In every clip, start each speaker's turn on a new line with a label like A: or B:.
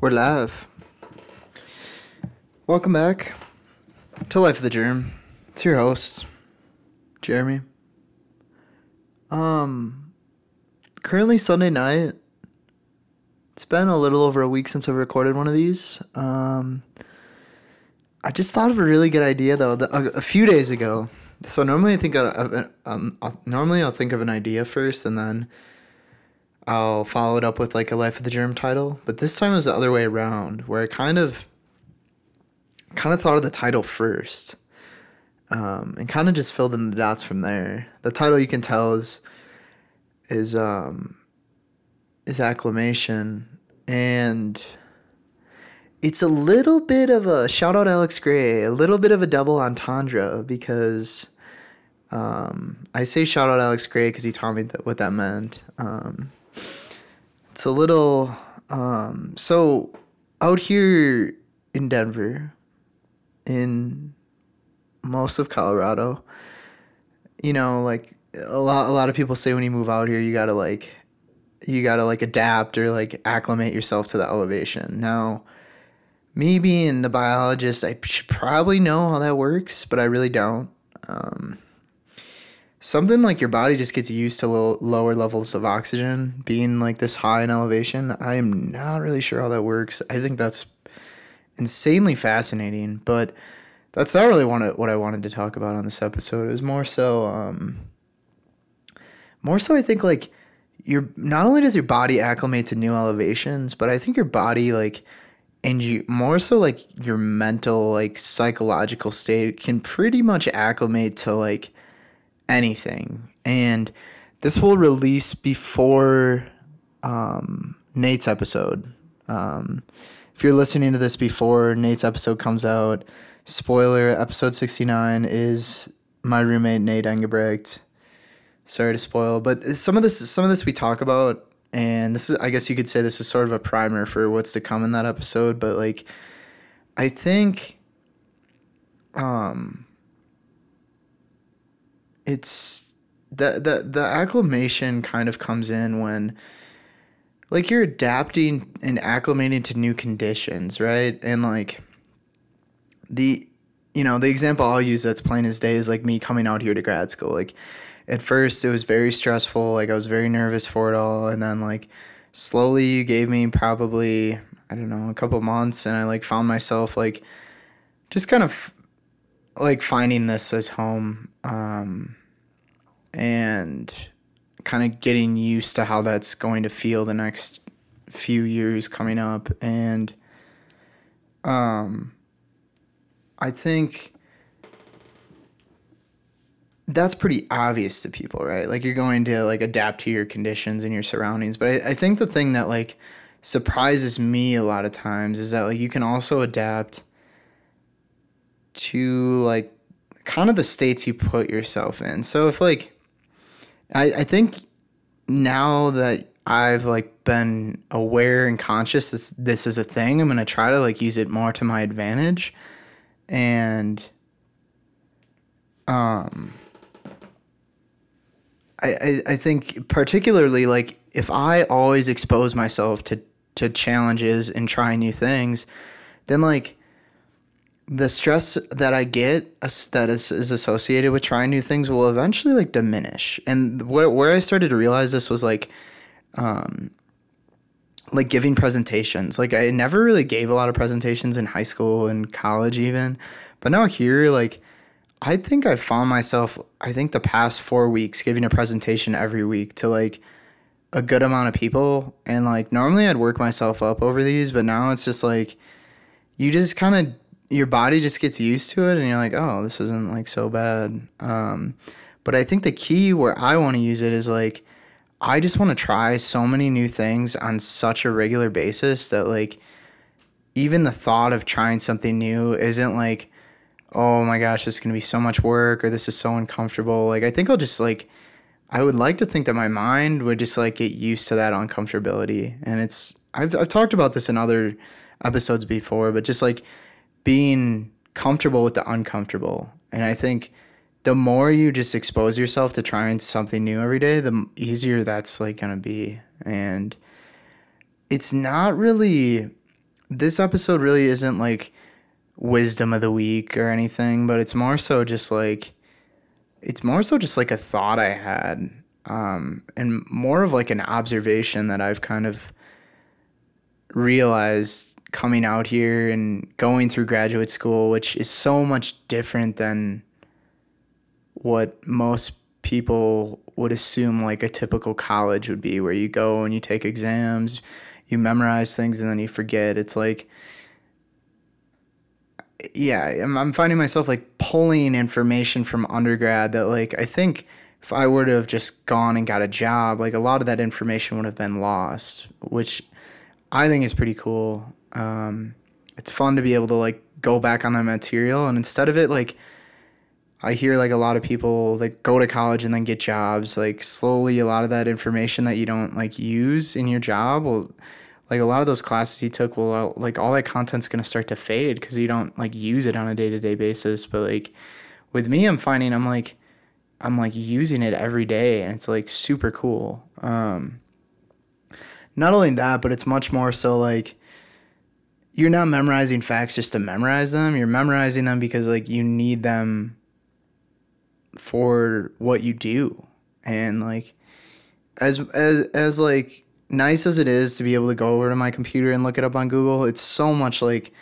A: We're live. Welcome back to Life of the Germ. It's your host, Jeremy. Um, currently Sunday night. It's been a little over a week since I've recorded one of these. Um, I just thought of a really good idea though. The, a, a few days ago. So normally I think of, um, normally I'll think of an idea first and then I'll follow it up with like a Life of the Germ title. But this time it was the other way around, where I kind of kind of thought of the title first. Um, and kind of just filled in the dots from there. The title you can tell is is um is acclamation and it's a little bit of a shout out Alex Gray, a little bit of a double entendre because um, I say shout out Alex Gray because he taught me that, what that meant. Um, it's a little um, so out here in Denver, in most of Colorado, you know, like a lot a lot of people say when you move out here you gotta like you gotta like adapt or like acclimate yourself to the elevation. Now me being the biologist, I should probably know how that works, but I really don't. Um, something like your body just gets used to low, lower levels of oxygen being like this high in elevation. I am not really sure how that works. I think that's insanely fascinating, but that's not really what I, what I wanted to talk about on this episode. It was more so, um, more so. I think like your not only does your body acclimate to new elevations, but I think your body like and you more so like your mental like psychological state can pretty much acclimate to like anything. And this will release before um, nate's episode. Um, if you're listening to this before nate's episode comes out spoiler episode 69 is my roommate nate engebrecht sorry to spoil but some of this some of this we talk about and this is I guess you could say this is sort of a primer for what's to come in that episode, but like I think um it's the the the acclimation kind of comes in when like you're adapting and acclimating to new conditions, right? And like the you know, the example I'll use that's plain as day is like me coming out here to grad school. Like at first it was very stressful like i was very nervous for it all and then like slowly you gave me probably i don't know a couple months and i like found myself like just kind of like finding this as home um and kind of getting used to how that's going to feel the next few years coming up and um i think that's pretty obvious to people, right? Like you're going to like adapt to your conditions and your surroundings. But I, I think the thing that like surprises me a lot of times is that like you can also adapt to like kind of the states you put yourself in. So if like I, I think now that I've like been aware and conscious that this is a thing, I'm gonna try to like use it more to my advantage. And um I, I think particularly like if I always expose myself to to challenges and try new things, then like the stress that I get that is, is associated with trying new things will eventually like diminish. And where where I started to realize this was like um like giving presentations. Like I never really gave a lot of presentations in high school and college even. But now here like I think I found myself, I think the past four weeks giving a presentation every week to like a good amount of people. And like normally I'd work myself up over these, but now it's just like you just kind of, your body just gets used to it and you're like, oh, this isn't like so bad. Um, but I think the key where I want to use it is like, I just want to try so many new things on such a regular basis that like even the thought of trying something new isn't like, oh my gosh, this is going to be so much work or this is so uncomfortable. Like, I think I'll just like, I would like to think that my mind would just like get used to that uncomfortability. And it's, I've, I've talked about this in other episodes before, but just like being comfortable with the uncomfortable. And I think the more you just expose yourself to trying something new every day, the easier that's like going to be. And it's not really this episode really isn't like wisdom of the week or anything, but it's more so just like it's more so just like a thought I had um, and more of like an observation that I've kind of realized coming out here and going through graduate school, which is so much different than what most people would assume like a typical college would be, where you go and you take exams, you memorize things, and then you forget. It's like, yeah, I'm, I'm finding myself like pulling information from undergrad that like I think if I were to have just gone and got a job, like a lot of that information would have been lost, which I think is pretty cool. Um, it's fun to be able to like go back on that material and instead of it like I hear like a lot of people like go to college and then get jobs like slowly a lot of that information that you don't like use in your job will like a lot of those classes you took will like all that content's going to start to fade cuz you don't like use it on a day-to-day basis but like with me I'm finding I'm like I'm like using it every day and it's like super cool. Um not only that but it's much more so like you're not memorizing facts just to memorize them. You're memorizing them because like you need them for what you do. And like as as as like nice as it is to be able to go over to my computer and look it up on Google, it's so much like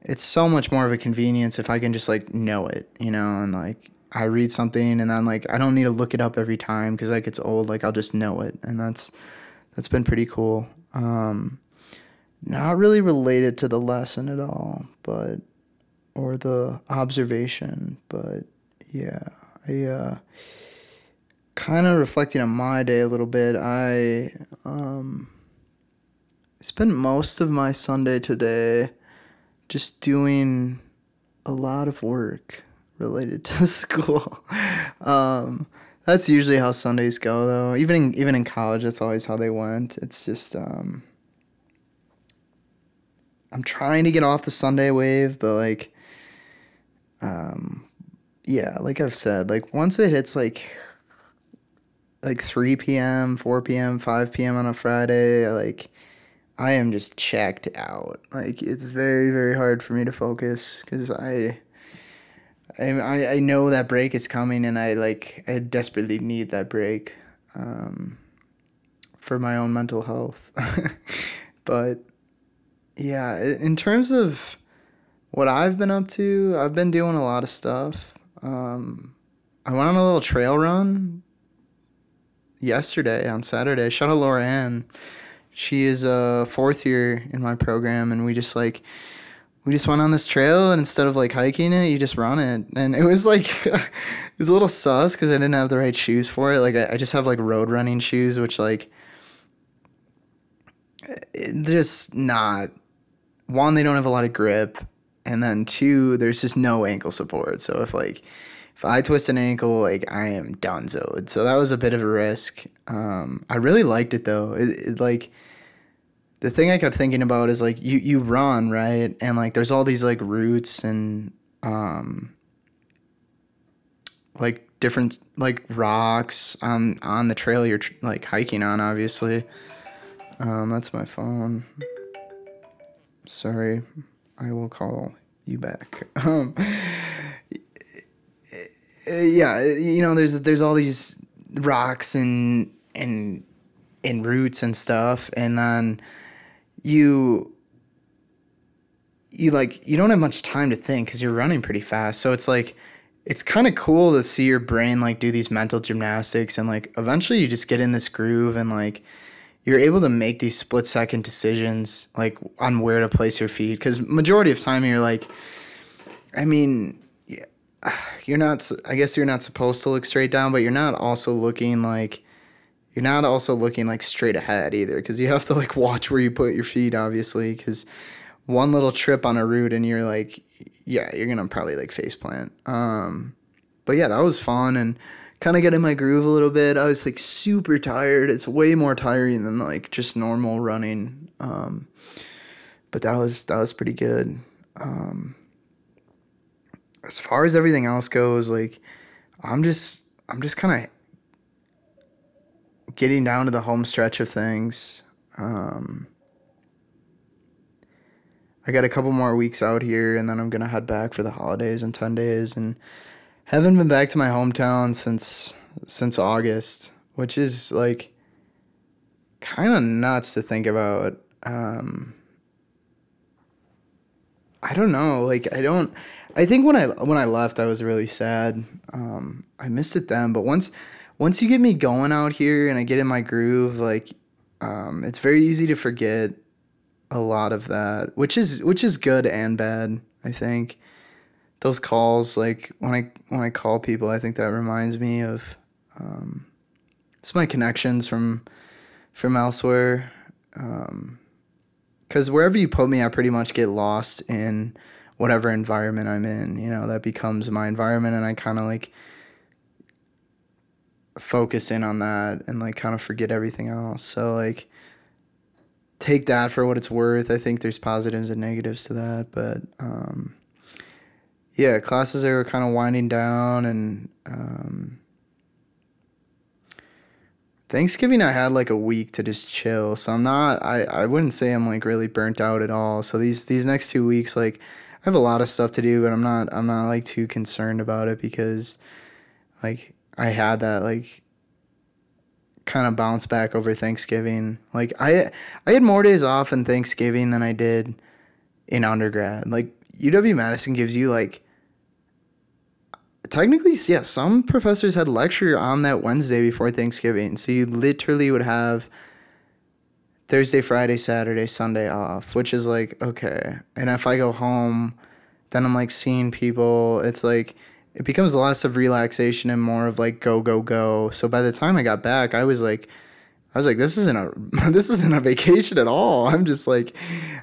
A: it's so much more of a convenience if I can just like know it, you know, and like I read something and then like I don't need to look it up every time because like it's old, like I'll just know it. And that's that's been pretty cool. Um not really related to the lesson at all, but or the observation, but yeah, I uh, kind of reflecting on my day a little bit. I um, spent most of my Sunday today just doing a lot of work related to school. um, that's usually how Sundays go, though. Even in, even in college, that's always how they went. It's just um, I'm trying to get off the Sunday wave, but like, um, yeah, like I've said, like once it hits like like 3 p.m., 4 p.m., 5 p.m. on a Friday, like I am just checked out. Like it's very very hard for me to focus because I, I I know that break is coming and I like I desperately need that break, um, for my own mental health, but yeah, in terms of what I've been up to, I've been doing a lot of stuff. Um, I went on a little trail run yesterday on Saturday. Shout out Laura Ann. She is a fourth year in my program, and we just like we just went on this trail, and instead of like hiking it, you just run it, and it was like it was a little sus because I didn't have the right shoes for it. Like I, I just have like road running shoes, which like just not one, they don't have a lot of grip, and then two, there's just no ankle support. So if like if I twist an ankle, like I am done. So that was a bit of a risk. Um, I really liked it though. It, it, like the thing I kept thinking about is like you you run right, and like there's all these like roots and um like different like rocks on on the trail you're like hiking on. Obviously, um, that's my phone. Sorry, I will call you back. Um, yeah, you know, there's there's all these rocks and and and roots and stuff, and then you you like you don't have much time to think because you're running pretty fast. So it's like it's kind of cool to see your brain like do these mental gymnastics and like eventually you just get in this groove and like you're able to make these split second decisions like on where to place your feet because majority of time you're like i mean you're not i guess you're not supposed to look straight down but you're not also looking like you're not also looking like straight ahead either because you have to like watch where you put your feet obviously because one little trip on a route and you're like yeah you're gonna probably like face plant um but yeah that was fun and kind of get in my groove a little bit. I was like super tired. It's way more tiring than like just normal running. Um, but that was that was pretty good. Um, as far as everything else goes, like I'm just I'm just kind of getting down to the home stretch of things. Um, I got a couple more weeks out here, and then I'm gonna head back for the holidays in ten days, and haven't been back to my hometown since since August, which is like kind of nuts to think about. Um, I don't know. Like I don't. I think when I when I left, I was really sad. Um, I missed it then, but once once you get me going out here and I get in my groove, like um, it's very easy to forget a lot of that, which is which is good and bad. I think those calls, like when I when I call people, I think that reminds me of um, some my connections from from elsewhere. Because um, wherever you put me, I pretty much get lost in whatever environment I'm in. You know, that becomes my environment, and I kind of like focus in on that and like kind of forget everything else. So like take that for what it's worth. I think there's positives and negatives to that, but um, yeah, classes are kind of winding down and um, Thanksgiving I had like a week to just chill. So I'm not I, I wouldn't say I'm like really burnt out at all. So these these next 2 weeks like I have a lot of stuff to do, but I'm not I'm not like too concerned about it because like I had that like kind of bounce back over Thanksgiving. Like I I had more days off in Thanksgiving than I did in undergrad. Like UW Madison gives you like technically yeah, some professors had lecture on that Wednesday before Thanksgiving. So you literally would have Thursday, Friday, Saturday, Sunday off, which is like okay. And if I go home, then I'm like seeing people. It's like it becomes less of relaxation and more of like go go go. So by the time I got back, I was like I was like this isn't a this isn't a vacation at all. I'm just like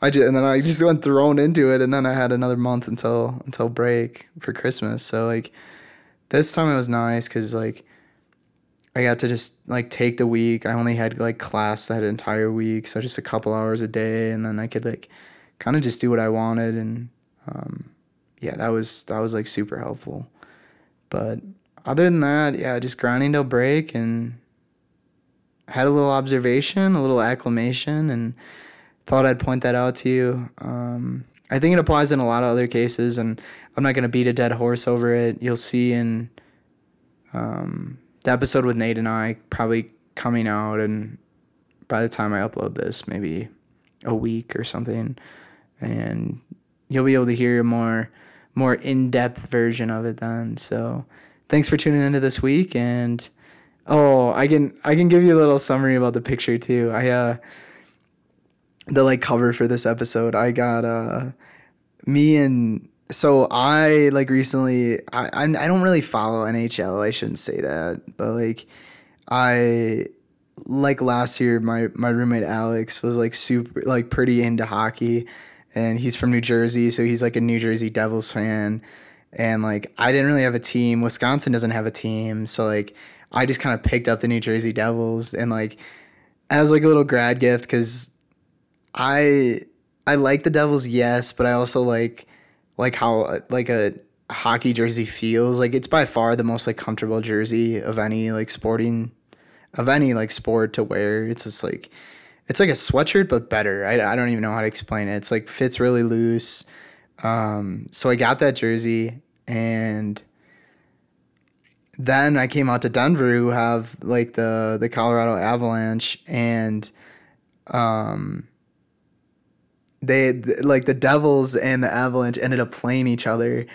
A: I just and then I just went thrown into it and then I had another month until until break for Christmas. So like this time it was nice cuz like I got to just like take the week. I only had like class that entire week, so just a couple hours a day and then I could like kind of just do what I wanted and um yeah, that was that was like super helpful. But other than that, yeah, just grinding till break and had a little observation, a little acclamation, and thought I'd point that out to you. Um, I think it applies in a lot of other cases, and I'm not going to beat a dead horse over it. You'll see in um, the episode with Nate and I probably coming out, and by the time I upload this, maybe a week or something, and you'll be able to hear a more more in-depth version of it then. So thanks for tuning into this week and oh, I can I can give you a little summary about the picture too. I uh the like cover for this episode. I got uh me and so I like recently I I, I don't really follow NHL. I shouldn't say that, but like I like last year my my roommate Alex was like super like pretty into hockey and he's from New Jersey, so he's like a New Jersey Devils fan. And like I didn't really have a team. Wisconsin doesn't have a team, so like I just kind of picked up the New Jersey Devils and like as like a little grad gift because I I like the Devils, yes, but I also like like how like a hockey jersey feels. Like it's by far the most like comfortable jersey of any like sporting of any like sport to wear. It's just like it's like a sweatshirt but better. I, I don't even know how to explain it. It's like fits really loose. Um, so I got that jersey and then I came out to Denver who have like the the Colorado Avalanche and um they like the Devils and the Avalanche ended up playing each other.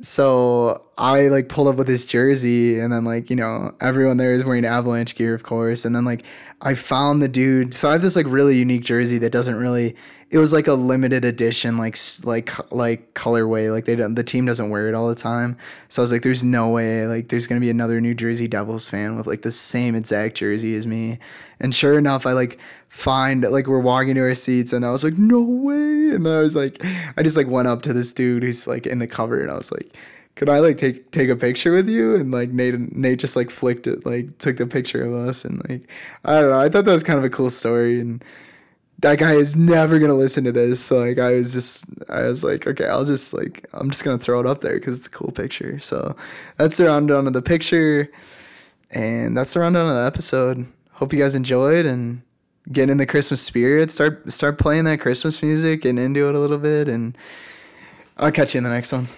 A: So I like pulled up with this jersey and then like, you know, everyone there is wearing Avalanche gear, of course. And then like I found the dude. So I have this like really unique jersey that doesn't really. It was like a limited edition, like like like colorway. Like they don't, the team doesn't wear it all the time. So I was like, there's no way like there's gonna be another New Jersey Devils fan with like the same exact jersey as me. And sure enough, I like find like we're walking to our seats, and I was like, no way. And I was like, I just like went up to this dude who's like in the cover, and I was like could I like take take a picture with you? And like Nate Nate just like flicked it, like took the picture of us, and like I don't know. I thought that was kind of a cool story, and that guy is never gonna listen to this. So like I was just I was like, okay, I'll just like I'm just gonna throw it up there because it's a cool picture. So that's the rundown of the picture, and that's the rundown of the episode. Hope you guys enjoyed, and get in the Christmas spirit. Start start playing that Christmas music and into it a little bit, and I'll catch you in the next one.